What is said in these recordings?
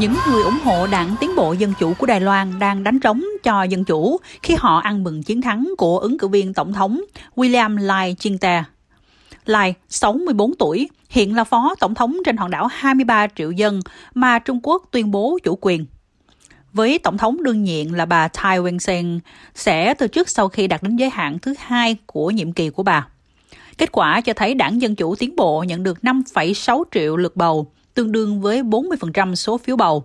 Những người ủng hộ đảng Tiến bộ Dân chủ của Đài Loan đang đánh trống cho Dân chủ khi họ ăn mừng chiến thắng của ứng cử viên tổng thống William Lai Ching-te. Lai, 64 tuổi, hiện là phó tổng thống trên hòn đảo 23 triệu dân mà Trung Quốc tuyên bố chủ quyền. Với tổng thống đương nhiệm là bà Tai Wen-sen sẽ từ chức sau khi đạt đến giới hạn thứ hai của nhiệm kỳ của bà. Kết quả cho thấy đảng Dân Chủ Tiến Bộ nhận được 5,6 triệu lượt bầu, tương đương với 40% số phiếu bầu.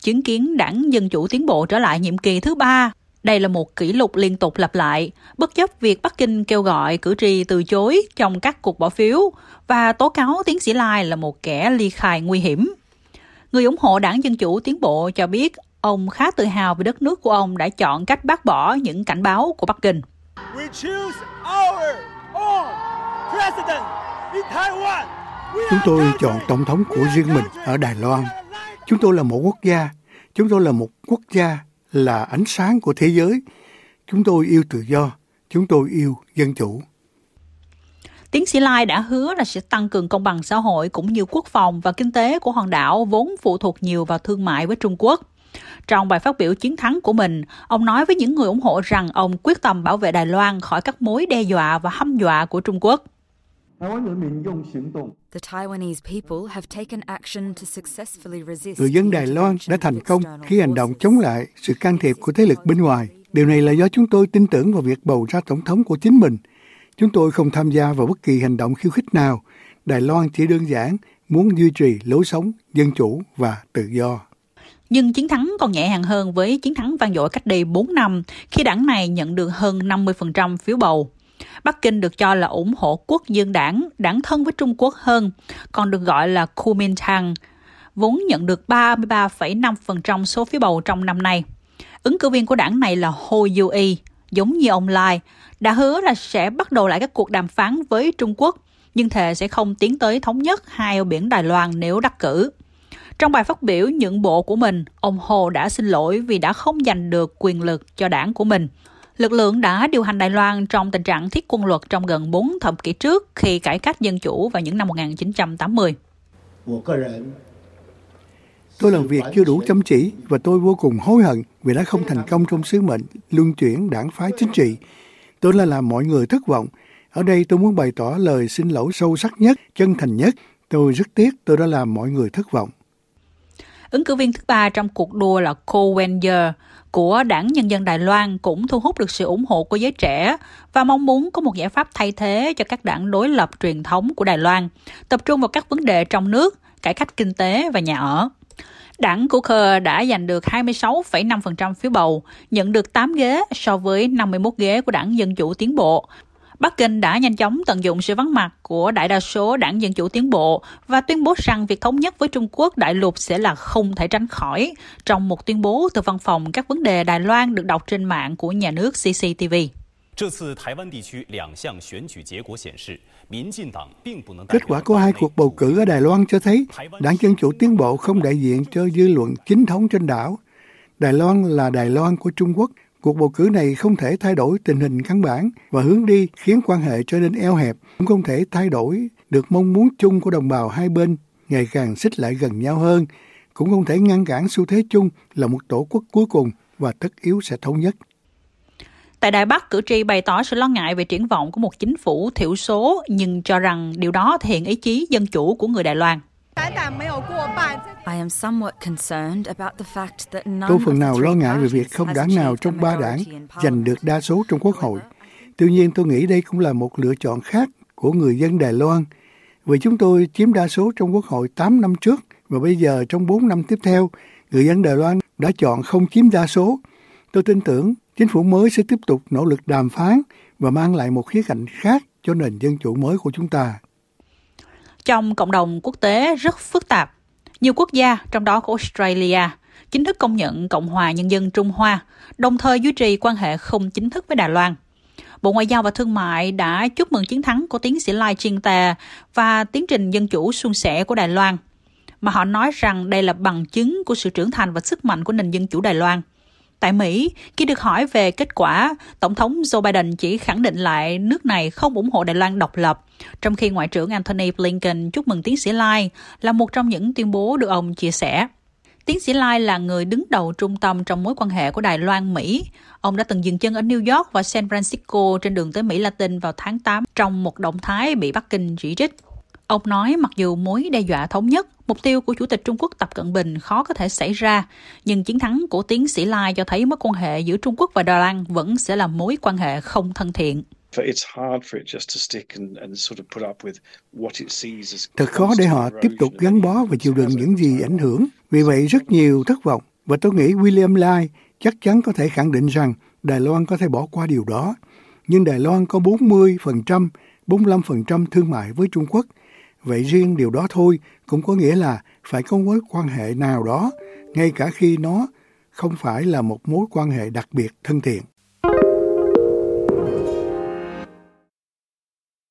Chứng kiến đảng Dân Chủ Tiến Bộ trở lại nhiệm kỳ thứ ba đây là một kỷ lục liên tục lặp lại, bất chấp việc Bắc Kinh kêu gọi cử tri từ chối trong các cuộc bỏ phiếu và tố cáo tiến sĩ Lai là một kẻ ly khai nguy hiểm. Người ủng hộ đảng Dân Chủ Tiến Bộ cho biết ông khá tự hào về đất nước của ông đã chọn cách bác bỏ những cảnh báo của Bắc Kinh. Chúng tôi chọn tổng thống của riêng mình ở Đài Loan. Chúng tôi là một quốc gia. Chúng tôi là một quốc gia là ánh sáng của thế giới. Chúng tôi yêu tự do. Chúng tôi yêu dân chủ. Tiến sĩ Lai đã hứa là sẽ tăng cường công bằng xã hội cũng như quốc phòng và kinh tế của hòn đảo vốn phụ thuộc nhiều vào thương mại với Trung Quốc. Trong bài phát biểu chiến thắng của mình, ông nói với những người ủng hộ rằng ông quyết tâm bảo vệ Đài Loan khỏi các mối đe dọa và hăm dọa của Trung Quốc. Người dân Đài Loan đã thành công khi hành động chống lại sự can thiệp của thế lực bên ngoài. Điều này là do chúng tôi tin tưởng vào việc bầu ra tổng thống của chính mình. Chúng tôi không tham gia vào bất kỳ hành động khiêu khích nào. Đài Loan chỉ đơn giản muốn duy trì lối sống dân chủ và tự do. Nhưng chiến thắng còn nhẹ nhàng hơn với chiến thắng vang dội cách đây 4 năm khi đảng này nhận được hơn 50% phiếu bầu. Bắc Kinh được cho là ủng hộ quốc dân đảng, đảng thân với Trung Quốc hơn, còn được gọi là Kuomintang, vốn nhận được 33,5% số phiếu bầu trong năm nay. Ứng cử viên của đảng này là Ho Yui, giống như ông Lai, đã hứa là sẽ bắt đầu lại các cuộc đàm phán với Trung Quốc, nhưng thề sẽ không tiến tới thống nhất hai eo biển Đài Loan nếu đắc cử. Trong bài phát biểu nhượng bộ của mình, ông Hồ đã xin lỗi vì đã không giành được quyền lực cho đảng của mình. Lực lượng đã điều hành Đài Loan trong tình trạng thiết quân luật trong gần 4 thập kỷ trước khi cải cách dân chủ vào những năm 1980. Tôi làm việc chưa đủ chăm chỉ và tôi vô cùng hối hận vì đã không thành công trong sứ mệnh luân chuyển đảng phái chính trị. Tôi là làm mọi người thất vọng. Ở đây tôi muốn bày tỏ lời xin lỗi sâu sắc nhất, chân thành nhất. Tôi rất tiếc tôi đã làm mọi người thất vọng. Ứng cử viên thứ ba trong cuộc đua là Ko Wen-ye của Đảng Nhân dân Đài Loan cũng thu hút được sự ủng hộ của giới trẻ và mong muốn có một giải pháp thay thế cho các đảng đối lập truyền thống của Đài Loan, tập trung vào các vấn đề trong nước, cải cách kinh tế và nhà ở. Đảng của Khờ đã giành được 26,5% phiếu bầu, nhận được 8 ghế so với 51 ghế của đảng Dân Chủ Tiến Bộ Bắc Kinh đã nhanh chóng tận dụng sự vắng mặt của đại đa số đảng Dân Chủ Tiến Bộ và tuyên bố rằng việc thống nhất với Trung Quốc đại lục sẽ là không thể tránh khỏi trong một tuyên bố từ văn phòng các vấn đề Đài Loan được đọc trên mạng của nhà nước CCTV. Kết quả của hai cuộc bầu cử ở Đài Loan cho thấy Đảng Dân Chủ Tiến Bộ không đại diện cho dư luận chính thống trên đảo. Đài Loan là Đài Loan của Trung Quốc Cuộc bầu cử này không thể thay đổi tình hình căn bản và hướng đi khiến quan hệ trở nên eo hẹp, cũng không thể thay đổi được mong muốn chung của đồng bào hai bên ngày càng xích lại gần nhau hơn, cũng không thể ngăn cản xu thế chung là một tổ quốc cuối cùng và tất yếu sẽ thống nhất. Tại Đài Bắc, cử tri bày tỏ sự lo ngại về triển vọng của một chính phủ thiểu số, nhưng cho rằng điều đó thể hiện ý chí dân chủ của người Đài Loan. Tôi phần nào lo ngại về việc không đảng nào trong ba đảng giành được đa số trong quốc hội. Tuy nhiên tôi nghĩ đây cũng là một lựa chọn khác của người dân Đài Loan. Vì chúng tôi chiếm đa số trong quốc hội 8 năm trước và bây giờ trong 4 năm tiếp theo, người dân Đài Loan đã chọn không chiếm đa số. Tôi tin tưởng chính phủ mới sẽ tiếp tục nỗ lực đàm phán và mang lại một khía cạnh khác cho nền dân chủ mới của chúng ta. Trong cộng đồng quốc tế rất phức tạp, nhiều quốc gia, trong đó có Australia, chính thức công nhận Cộng hòa Nhân dân Trung Hoa, đồng thời duy trì quan hệ không chính thức với Đài Loan. Bộ Ngoại giao và Thương mại đã chúc mừng chiến thắng của tiến sĩ Lai Ching Tè và tiến trình dân chủ suôn sẻ của Đài Loan, mà họ nói rằng đây là bằng chứng của sự trưởng thành và sức mạnh của nền dân chủ Đài Loan. Tại Mỹ, khi được hỏi về kết quả, Tổng thống Joe Biden chỉ khẳng định lại nước này không ủng hộ Đài Loan độc lập, trong khi Ngoại trưởng Anthony Blinken chúc mừng tiến sĩ Lai là một trong những tuyên bố được ông chia sẻ. Tiến sĩ Lai là người đứng đầu trung tâm trong mối quan hệ của Đài Loan Mỹ. Ông đã từng dừng chân ở New York và San Francisco trên đường tới Mỹ Latin vào tháng 8 trong một động thái bị Bắc Kinh chỉ trích. Ông nói mặc dù mối đe dọa thống nhất, mục tiêu của Chủ tịch Trung Quốc Tập Cận Bình khó có thể xảy ra, nhưng chiến thắng của tiến sĩ Lai cho thấy mối quan hệ giữa Trung Quốc và Đài Loan vẫn sẽ là mối quan hệ không thân thiện. Thật khó để họ tiếp tục gắn bó và chịu đựng những gì ảnh hưởng. Vì vậy rất nhiều thất vọng. Và tôi nghĩ William Lai chắc chắn có thể khẳng định rằng Đài Loan có thể bỏ qua điều đó. Nhưng Đài Loan có 40%, 45% thương mại với Trung Quốc. Vậy riêng điều đó thôi cũng có nghĩa là phải có mối quan hệ nào đó, ngay cả khi nó không phải là một mối quan hệ đặc biệt thân thiện.